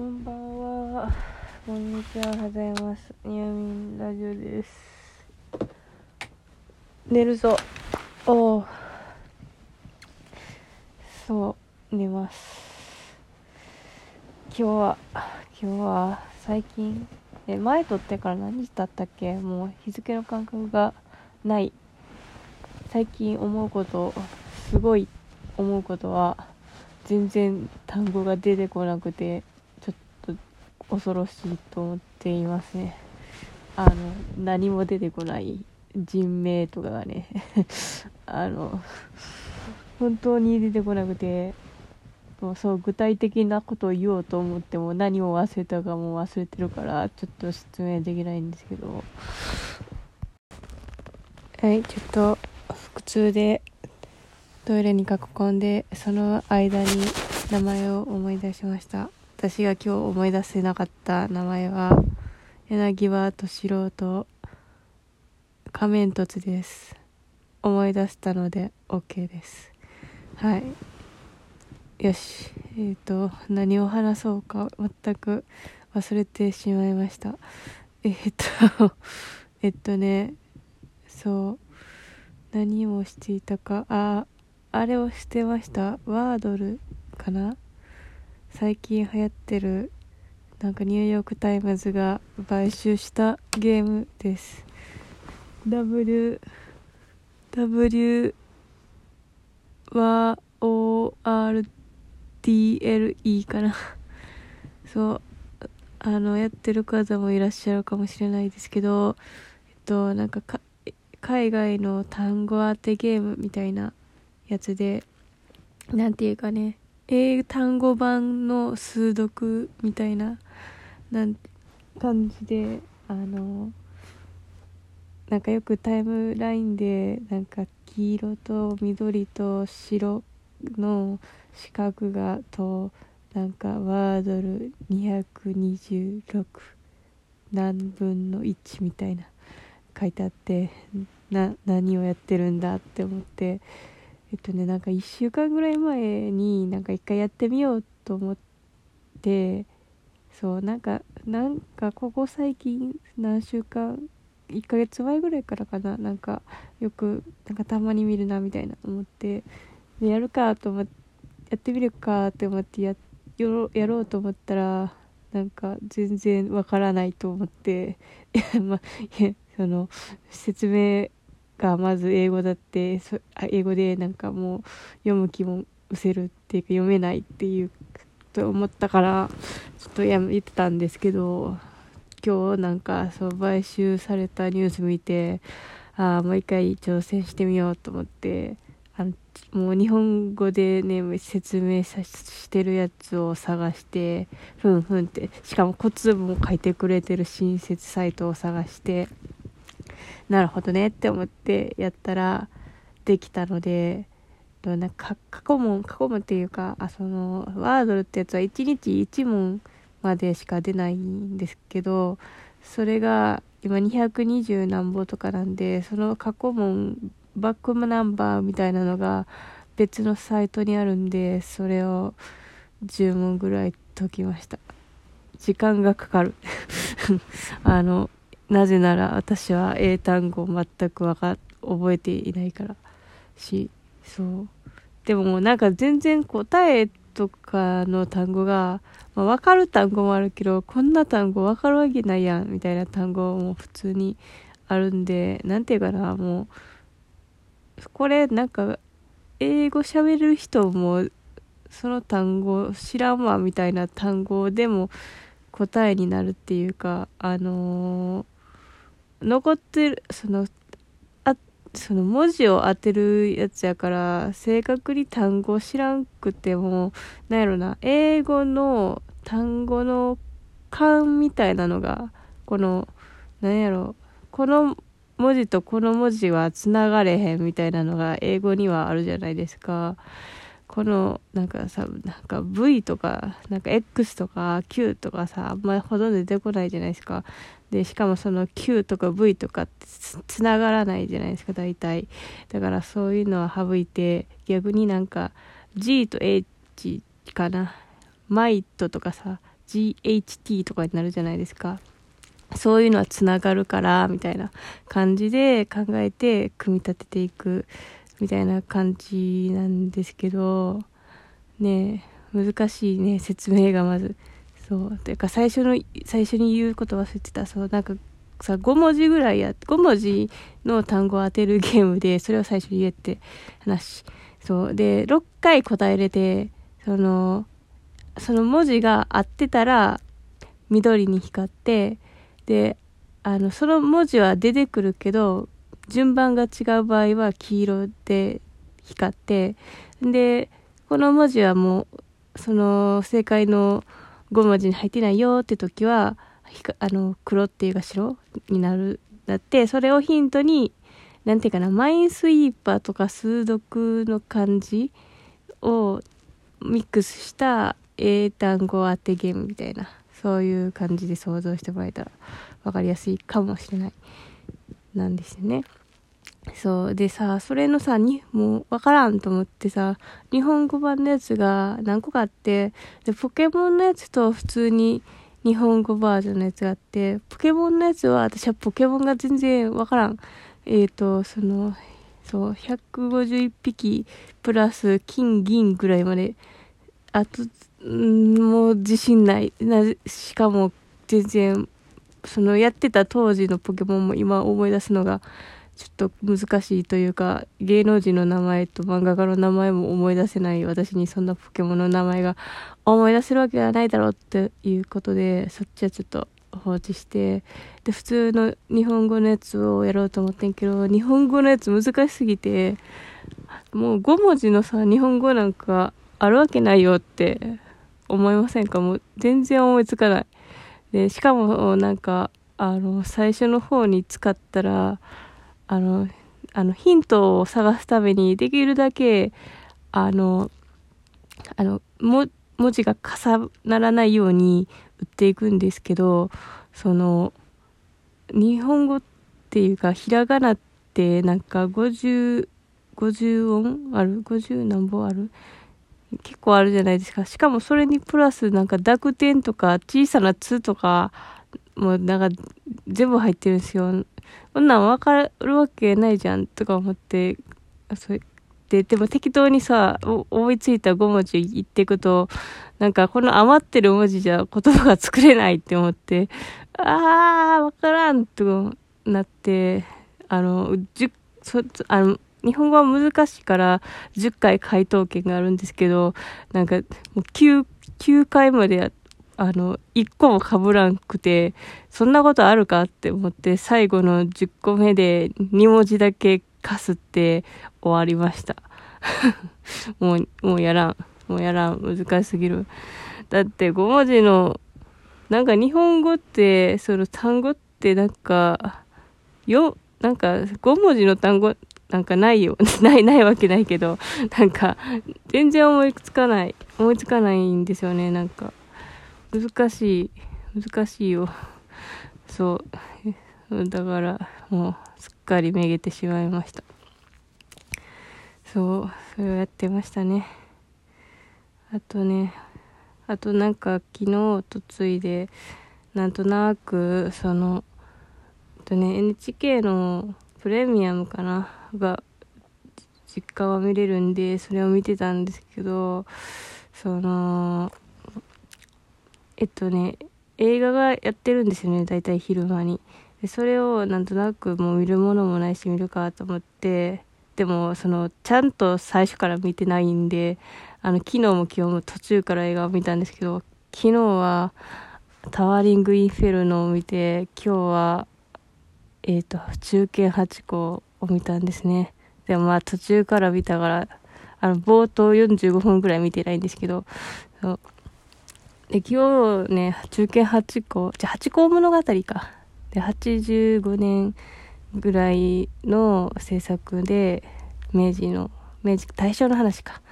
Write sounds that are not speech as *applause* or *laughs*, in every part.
こんばんは。こんにちは。おはようございます。ニアミンラジオです。寝るぞ。おお。そう、寝ます。今日は、今日は最近、え、前撮ってから何日経ったっけ？もう日付の感覚がない。最近思うこと、すごい思うことは、全然単語が出てこなくて恐ろしいと思っていますね。あの何も出てこない人名とかがね。*laughs* あの本当に出てこなくてもうそう具体的なことを言おうと思っても何を忘れたかも忘れてるからちょっと説明できないんですけど。はいちょっと腹痛でトイレに駆け込んでその間に名前を思い出しました。私が今日思い出せなかった名前は柳葉敏郎と仮面凸です。思い出したので OK です。はい。よし。えっ、ー、と何を話そうか全く忘れてしまいました。えっ、ー、とえっとねそう。何をしていたか。ああれをしてました。 Wordle かな？最近流行ってるなんかニューヨークタイムズが買収したゲームです。W W は ORDLE かな。*laughs* そうあのやってる方もいらっしゃるかもしれないですけどえっとなんか海外の単語当てゲームみたいなやつでなんていうかね。英単語版の数読みたいななん感じであのなんかよくタイムラインでなんか黄色と緑と白の四角がとなんかワードル226何分の1みたいな書いてあってな何をやってるんだって思ってえっとねなんか1週間ぐらい前になんか一回やってみようと思ってそうなんかなんかここ最近何週間1ヶ月前ぐらいからかななんかよくなんかたまに見るなみたいな思ってでやるかと思ってやってみるかって思ってややろやろうと思ったらなんか全然わからないと思って *laughs* いやまあその説明がまず英語だってそ英語でなんかもう読む気も失せるっていうか読めないっていうと思ったからちょっとやめてたんですけど今日なんかそう買収されたニュース見てああもう一回挑戦してみようと思ってあのもう日本語でね説明さしてるやつを探してふんふんってしかもコツも書いてくれてる親切サイトを探してなるほどねって思ってやったらできたのでなんか過去問過去問っていうかあそのワードルってやつは1日1問までしか出ないんですけどそれが今220何本とかなんでその過去問バックナンバーみたいなのが別のサイトにあるんでそれを10問ぐらい解きました。時間がかかる。*laughs* あのなぜなら私は英単語全くわか覚えていないからしそうでもなんか全然答えとかの単語が、まあ、分かる単語もあるけどこんな単語分かるわけないやんみたいな単語も普通にあるんでなんていうかなもうこれなんか英語喋る人もその単語知らんわみたいな単語でも答えになるっていうかあのー残ってるそのあその文字を当てるやつやから正確に単語知らんくてもなんやろな英語の単語の勘みたいなのがこのなんやろこの文字とこの文字はつながれへんみたいなのが英語にはあるじゃないですか。このなんかさなんか V とかなんか X とか Q とかさあんまりほとんど出てこないじゃないですかでしかもその Q とか V とかってつながらないじゃないですか大体。だからそういうのは省いて逆になんか G と H かな。マイトとかさ GHT とかになるじゃないですか。そういうのはつながるからみたいな感じで考えて組み立てていくみたいな感じなんですけど。ね難しいね説明がまず。そう。ていうか最初の最初に言うこと忘れてた。そうなんかさ5文字ぐらいや5文字の単語を当てるゲームでそれを最初に言えって話。そう。で6回答えれてそのその文字が合ってたら緑に光ってであのその文字は出てくるけど順番が違う場合は黄色で光ってでこの文字はもうその正解の5文字に入ってないよって時はあの黒っていうか白になるなってそれをヒントに何ていうかなマインスイーパーとか数読の漢字をミックスした英単語当てゲームみたいなそういう感じで想像してもらえたら分かりやすいかもしれないなんですよね。そう。でさそれのさにもう分からんと思ってさ日本語版のやつが何個かあってでポケモンのやつと普通に日本語バージョンのやつがあってポケモンのやつは私はポケモンが全然分からん。えっ、ー、とそのそう151匹プラス金銀ぐらいまであとんもう自信ない。なしかも全然そのやってた当時のポケモンも今思い出すのがちょっと難しいというか芸能人の名前と漫画家の名前も思い出せない私にそんなポケモンの名前が思い出せるわけがないだろうっていうことでそっちはちょっと放置してで普通の日本語のやつをやろうと思ってんけど日本語のやつ難しすぎてもう5文字のさ日本語なんかあるわけないよって思いませんか？もう全然思いつかない。でしかもなんかあの最初の方に使ったらあのあのヒントを探すためにできるだけあのあのも文字が重ならないように打っていくんですけどその日本語っていうかひらがなってなんか5050音ある？50何本ある？結構あるじゃないですか。しかもそれにプラスなんか濁点とか小さな「つ」とかもうなんか全部入ってるんですよ。こんなん分かるわけないじゃんとか思って、それで、でも適当にさ、思いついた5文字言っていくと、なんかこの余ってる文字じゃ言葉が作れないって思って、あー、わからんとなって、あの、10、そ、あの、日本語は難しいから10回回答権があるんですけど、なんかもう9、9回までやってあの、一個も被らんくて、そんなことあるかって思って、最後の10個目で2文字だけかすって終わりました。*laughs* もう、もうやらん。もうやらん。難しすぎる。だって5文字の、なんか日本語って、その単語ってなんか、よ、なんか5文字の単語なんかないよ。*laughs* ない、ないわけないけど、なんか、全然思いつかない。思いつかないんですよね、なんか。難しい。難しいよ。*laughs* そう。*laughs* だからもうすっかりめげてしまいました。そう。それをやってましたね。あとねあとなんか昨日とついでなんとなくそのとね NHK のプレミアムかな？が実家は見れるんでそれを見てたんですけどそのえっとね映画がやってるんですよね大体昼間に。でそれをなんとなくもう見るものもないし見るかと思ってでもそのちゃんと最初から見てないんであの昨日も今日も途中から映画を見たんですけど昨日はタワーリング・インフェルノを見て今日はえっ、ー、と中堅8個を見たんですね。でもまあ途中から見たからあの冒頭45分ぐらい見てないんですけどで、今日ね、中堅8個、じゃ8個物語か。で、85年ぐらいの制作で、明治の、明治、大正の話か。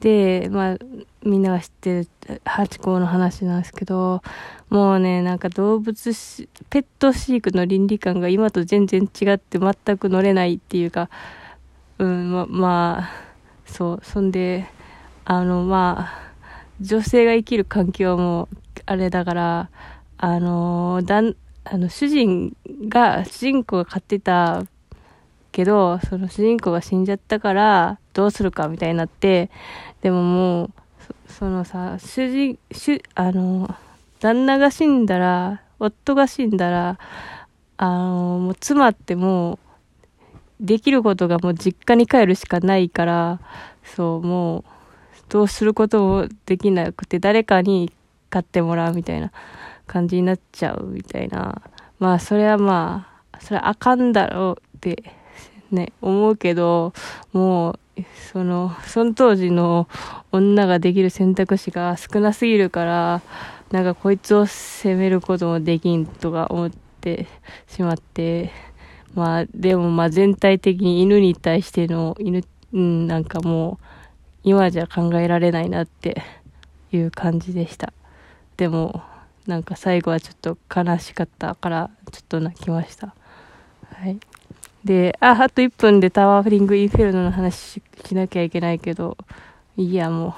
で、まあ、みんなが知ってる8校の話なんですけど、もうね、なんか動物し、ペット飼育の倫理観が今と全然違って全く乗れないっていうか、うん、ま、まあ、そう、そんで、あの、まあ、女性が生きる環境もあれだから、あのだん、あの、主人が、主人公が飼ってたけど、その主人公が死んじゃったから、どうするかみたいになって、でももう、そそのさ、主人、主、あの、旦那が死んだら、夫が死んだら、あの、もう妻ってもう、できることがもう実家に帰るしかないから、そう、もう、どうすることもできなくて、誰かに買ってもらうみたいな感じになっちゃうみたいな。まあ、それはまあ、それはあかんだろうって、ね、思うけど、もう、その、その当時の女ができる選択肢が少なすぎるから、なんかこいつを責めることもできんとか思ってしまって、まあ、でもまあ全体的に犬に対しての、犬、うん、なんかもう、今じゃ考えられないなっていう感じでした。でも、なんか最後はちょっと悲しかったから、ちょっと泣きました。はい。で、あ、あと1分でタワーフリングインフェルノの話しなきゃいけないけど、いや、もう。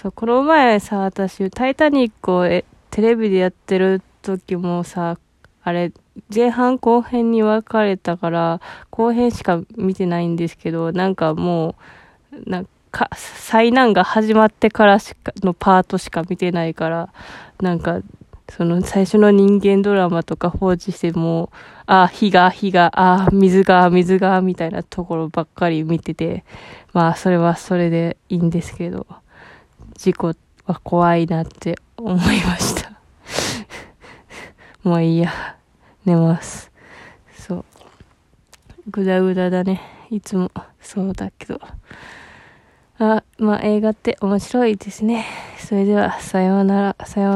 そう、この前さ、私、タイタニックをえテレビでやってる時もさ、あれ、前半後編に分かれたから、後編しか見てないんですけど、なんかもう、なんか、災難が始まってからしか、のパートしか見てないから、なんか、その最初の人間ドラマとか放置しても、ああ、火が、火が、あ、水が、水が、みたいなところばっかり見てて、まあ、それはそれでいいんですけど、事故は怖いなって思いました。*laughs* もういいや。寝ます。そう。ぐだぐだだね。いつもそうだけど。あ、まあ映画って面白いですね。それでは、さようなら、さようなら。